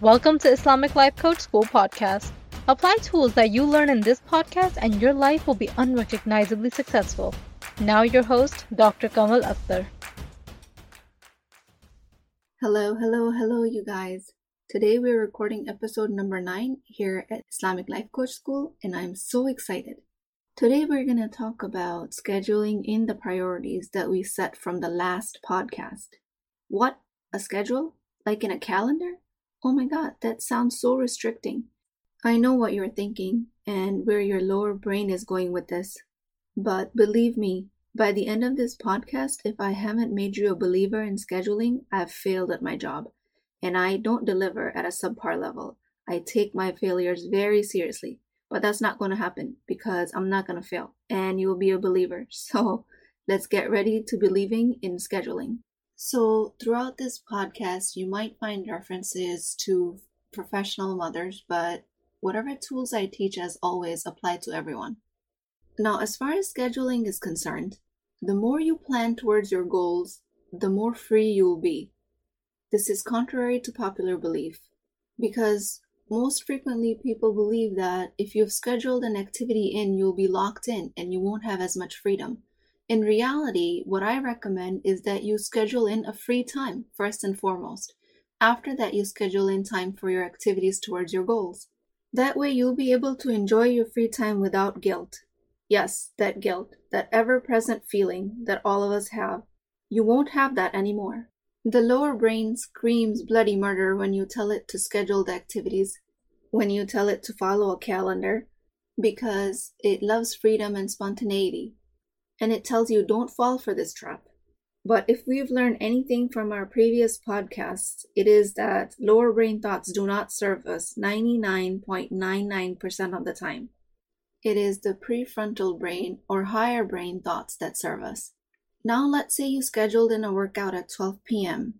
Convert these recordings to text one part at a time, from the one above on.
Welcome to Islamic Life Coach School podcast. Apply tools that you learn in this podcast and your life will be unrecognizably successful. Now, your host, Dr. Kamal Akhtar. Hello, hello, hello, you guys. Today we're recording episode number 9 here at Islamic Life Coach School, and I'm so excited. Today we're going to talk about scheduling in the priorities that we set from the last podcast. What? A schedule? Like in a calendar? Oh my god, that sounds so restricting. I know what you're thinking and where your lower brain is going with this. But believe me, by the end of this podcast, if I haven't made you a believer in scheduling, I've failed at my job. And I don't deliver at a subpar level. I take my failures very seriously. But that's not going to happen because I'm not going to fail and you will be a believer. So let's get ready to believing in scheduling. So, throughout this podcast, you might find references to professional mothers, but whatever tools I teach, as always, apply to everyone. Now, as far as scheduling is concerned, the more you plan towards your goals, the more free you'll be. This is contrary to popular belief because most frequently, people believe that if you've scheduled an activity in, you'll be locked in and you won't have as much freedom. In reality, what I recommend is that you schedule in a free time first and foremost. After that, you schedule in time for your activities towards your goals. That way, you'll be able to enjoy your free time without guilt. Yes, that guilt, that ever present feeling that all of us have. You won't have that anymore. The lower brain screams bloody murder when you tell it to schedule the activities, when you tell it to follow a calendar, because it loves freedom and spontaneity. And it tells you don't fall for this trap. But if we've learned anything from our previous podcasts, it is that lower brain thoughts do not serve us 99.99% of the time. It is the prefrontal brain or higher brain thoughts that serve us. Now, let's say you scheduled in a workout at 12 p.m.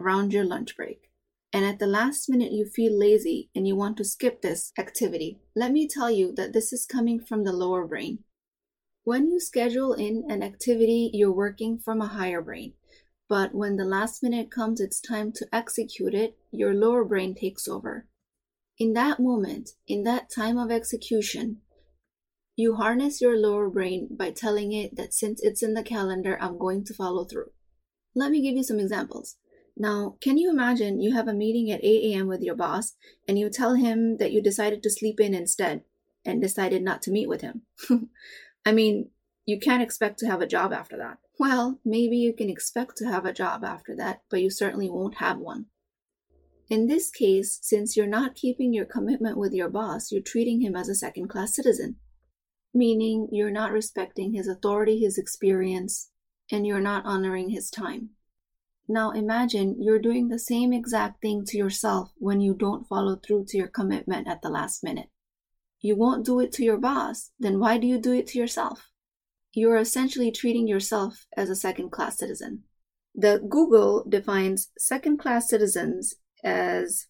around your lunch break, and at the last minute you feel lazy and you want to skip this activity. Let me tell you that this is coming from the lower brain. When you schedule in an activity, you're working from a higher brain. But when the last minute comes, it's time to execute it, your lower brain takes over. In that moment, in that time of execution, you harness your lower brain by telling it that since it's in the calendar, I'm going to follow through. Let me give you some examples. Now, can you imagine you have a meeting at 8 a.m. with your boss and you tell him that you decided to sleep in instead and decided not to meet with him? I mean, you can't expect to have a job after that. Well, maybe you can expect to have a job after that, but you certainly won't have one. In this case, since you're not keeping your commitment with your boss, you're treating him as a second class citizen meaning you're not respecting his authority, his experience, and you're not honoring his time. Now imagine you're doing the same exact thing to yourself when you don't follow through to your commitment at the last minute. You won't do it to your boss, then why do you do it to yourself? You are essentially treating yourself as a second class citizen. The Google defines second class citizens as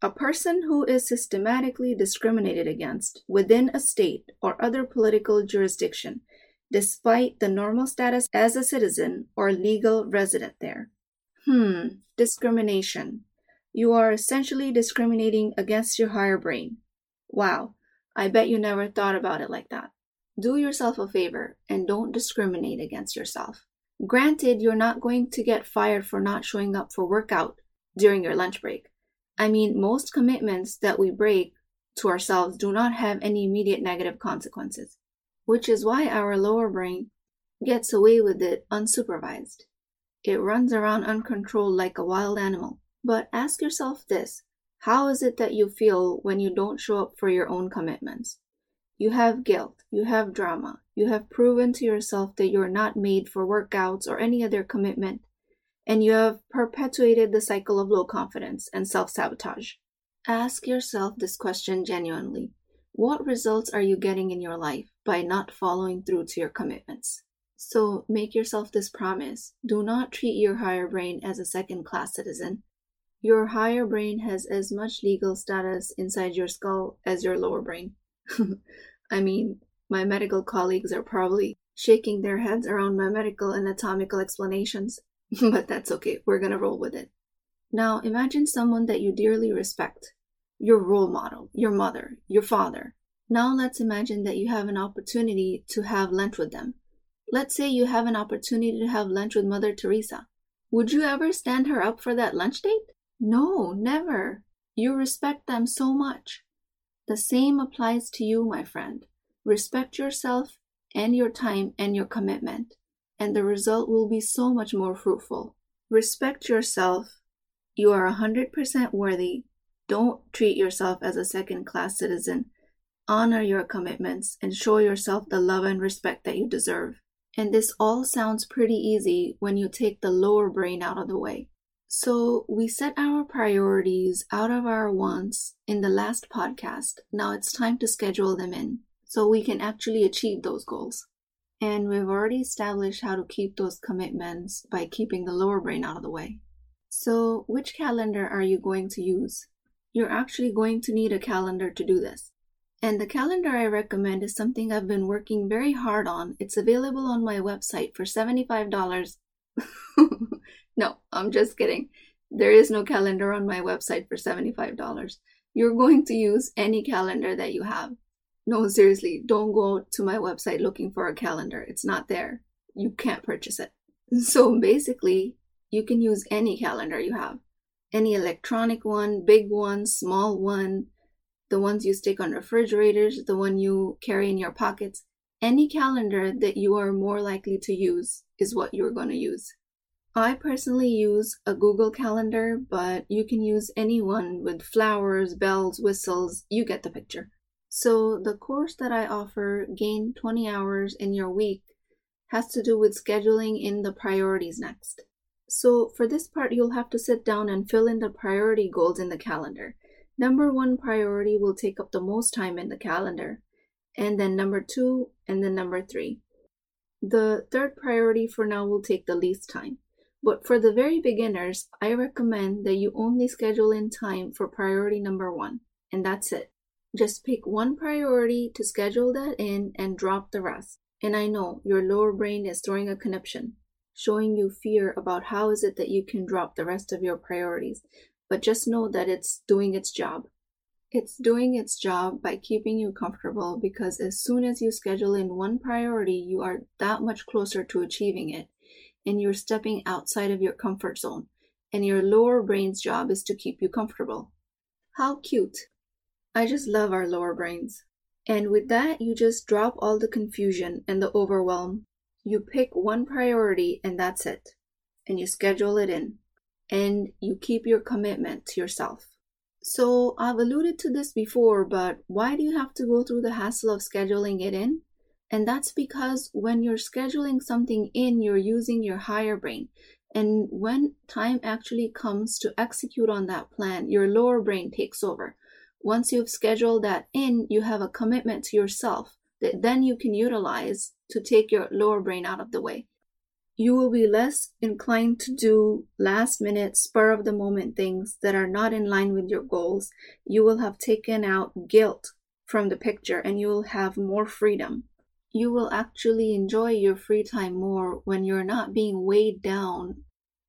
a person who is systematically discriminated against within a state or other political jurisdiction, despite the normal status as a citizen or legal resident there. Hmm, discrimination. You are essentially discriminating against your higher brain. Wow, I bet you never thought about it like that. Do yourself a favor and don't discriminate against yourself. Granted, you're not going to get fired for not showing up for workout during your lunch break. I mean, most commitments that we break to ourselves do not have any immediate negative consequences, which is why our lower brain gets away with it unsupervised. It runs around uncontrolled like a wild animal. But ask yourself this how is it that you feel when you don't show up for your own commitments? You have guilt, you have drama, you have proven to yourself that you're not made for workouts or any other commitment and you have perpetuated the cycle of low confidence and self sabotage. Ask yourself this question genuinely What results are you getting in your life by not following through to your commitments? So make yourself this promise do not treat your higher brain as a second class citizen. Your higher brain has as much legal status inside your skull as your lower brain. I mean, my medical colleagues are probably shaking their heads around my medical and anatomical explanations but that's okay. We're to roll with it. Now imagine someone that you dearly respect, your role model, your mother, your father. Now let's imagine that you have an opportunity to have lunch with them. Let's say you have an opportunity to have lunch with Mother Teresa. Would you ever stand her up for that lunch date? No, never. You respect them so much. The same applies to you, my friend. Respect yourself and your time and your commitment, and the result will be so much more fruitful. Respect yourself. You are 100% worthy. Don't treat yourself as a second class citizen. Honor your commitments and show yourself the love and respect that you deserve. And this all sounds pretty easy when you take the lower brain out of the way. So, we set our priorities out of our wants in the last podcast. Now it's time to schedule them in so we can actually achieve those goals. And we've already established how to keep those commitments by keeping the lower brain out of the way. So, which calendar are you going to use? You're actually going to need a calendar to do this. And the calendar I recommend is something I've been working very hard on. It's available on my website for $75. no, I'm just kidding. There is no calendar on my website for $75. You're going to use any calendar that you have. No, seriously, don't go to my website looking for a calendar. It's not there. You can't purchase it. So basically, you can use any calendar you have. Any electronic one, big one, small one, the ones you stick on refrigerators, the one you carry in your pockets. Any calendar that you are more likely to use is what you're going to use. I personally use a Google Calendar, but you can use any one with flowers, bells, whistles, you get the picture. So, the course that I offer, Gain 20 Hours in Your Week, has to do with scheduling in the priorities next. So, for this part, you'll have to sit down and fill in the priority goals in the calendar. Number one priority will take up the most time in the calendar, and then number two, and then number three. The third priority for now will take the least time. But for the very beginners, I recommend that you only schedule in time for priority number one, and that's it. Just pick one priority to schedule that in and drop the rest. And I know your lower brain is throwing a conniption, showing you fear about how is it that you can drop the rest of your priorities. But just know that it's doing its job. It's doing its job by keeping you comfortable because as soon as you schedule in one priority, you are that much closer to achieving it. And you're stepping outside of your comfort zone. And your lower brain's job is to keep you comfortable. How cute! I just love our lower brains. And with that, you just drop all the confusion and the overwhelm. You pick one priority and that's it. And you schedule it in. And you keep your commitment to yourself. So, I've alluded to this before, but why do you have to go through the hassle of scheduling it in? And that's because when you're scheduling something in, you're using your higher brain. And when time actually comes to execute on that plan, your lower brain takes over. Once you've scheduled that in, you have a commitment to yourself that then you can utilize to take your lower brain out of the way. You will be less inclined to do last minute, spur of the moment things that are not in line with your goals. You will have taken out guilt from the picture and you will have more freedom. You will actually enjoy your free time more when you're not being weighed down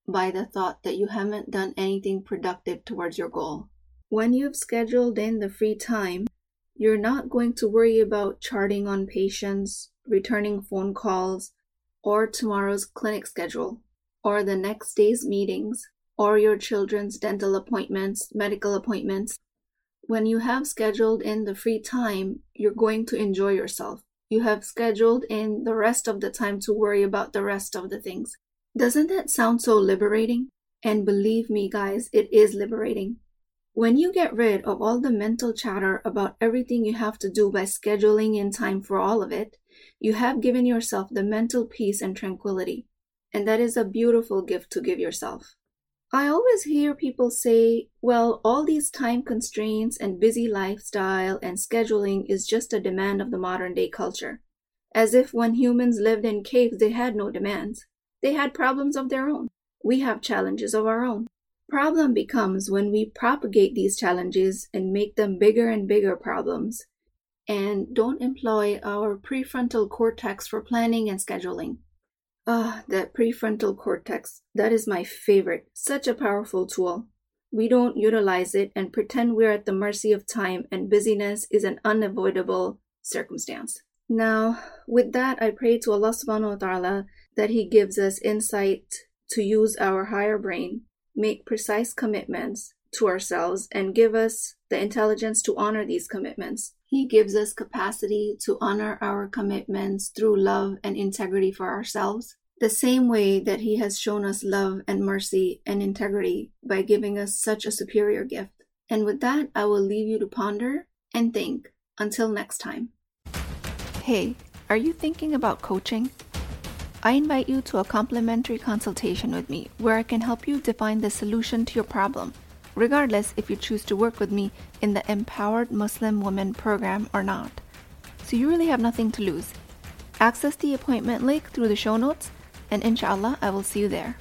by the thought that you haven't done anything productive towards your goal. When you've scheduled in the free time, you're not going to worry about charting on patients, returning phone calls, or tomorrow's clinic schedule, or the next day's meetings, or your children's dental appointments, medical appointments. When you have scheduled in the free time, you're going to enjoy yourself. You have scheduled in the rest of the time to worry about the rest of the things. Doesn't that sound so liberating? And believe me, guys, it is liberating. When you get rid of all the mental chatter about everything you have to do by scheduling in time for all of it, you have given yourself the mental peace and tranquility. And that is a beautiful gift to give yourself. I always hear people say, well, all these time constraints and busy lifestyle and scheduling is just a demand of the modern day culture. As if when humans lived in caves, they had no demands. They had problems of their own. We have challenges of our own. Problem becomes when we propagate these challenges and make them bigger and bigger problems and don't employ our prefrontal cortex for planning and scheduling. Ah, that prefrontal cortex, that is my favorite. Such a powerful tool. we don't utilize it and pretend we're at the mercy of time and busyness is an unavoidable circumstance. Now, with that, I pray to Allah subhanahu wa ta'ala that He gives us insight to use our higher brain, make precise commitments to ourselves, and give us the intelligence to honor these commitments. He gives us capacity to honor our commitments through love and integrity for ourselves, the same way that He has shown us love and mercy and integrity by giving us such a superior gift. And with that, I will leave you to ponder and think. Until next time. Hey, are you thinking about coaching? I invite you to a complimentary consultation with me where I can help you define the solution to your problem, regardless if you choose to work with me in the Empowered Muslim Women program or not. So you really have nothing to lose. Access the appointment link through the show notes, and inshallah, I will see you there.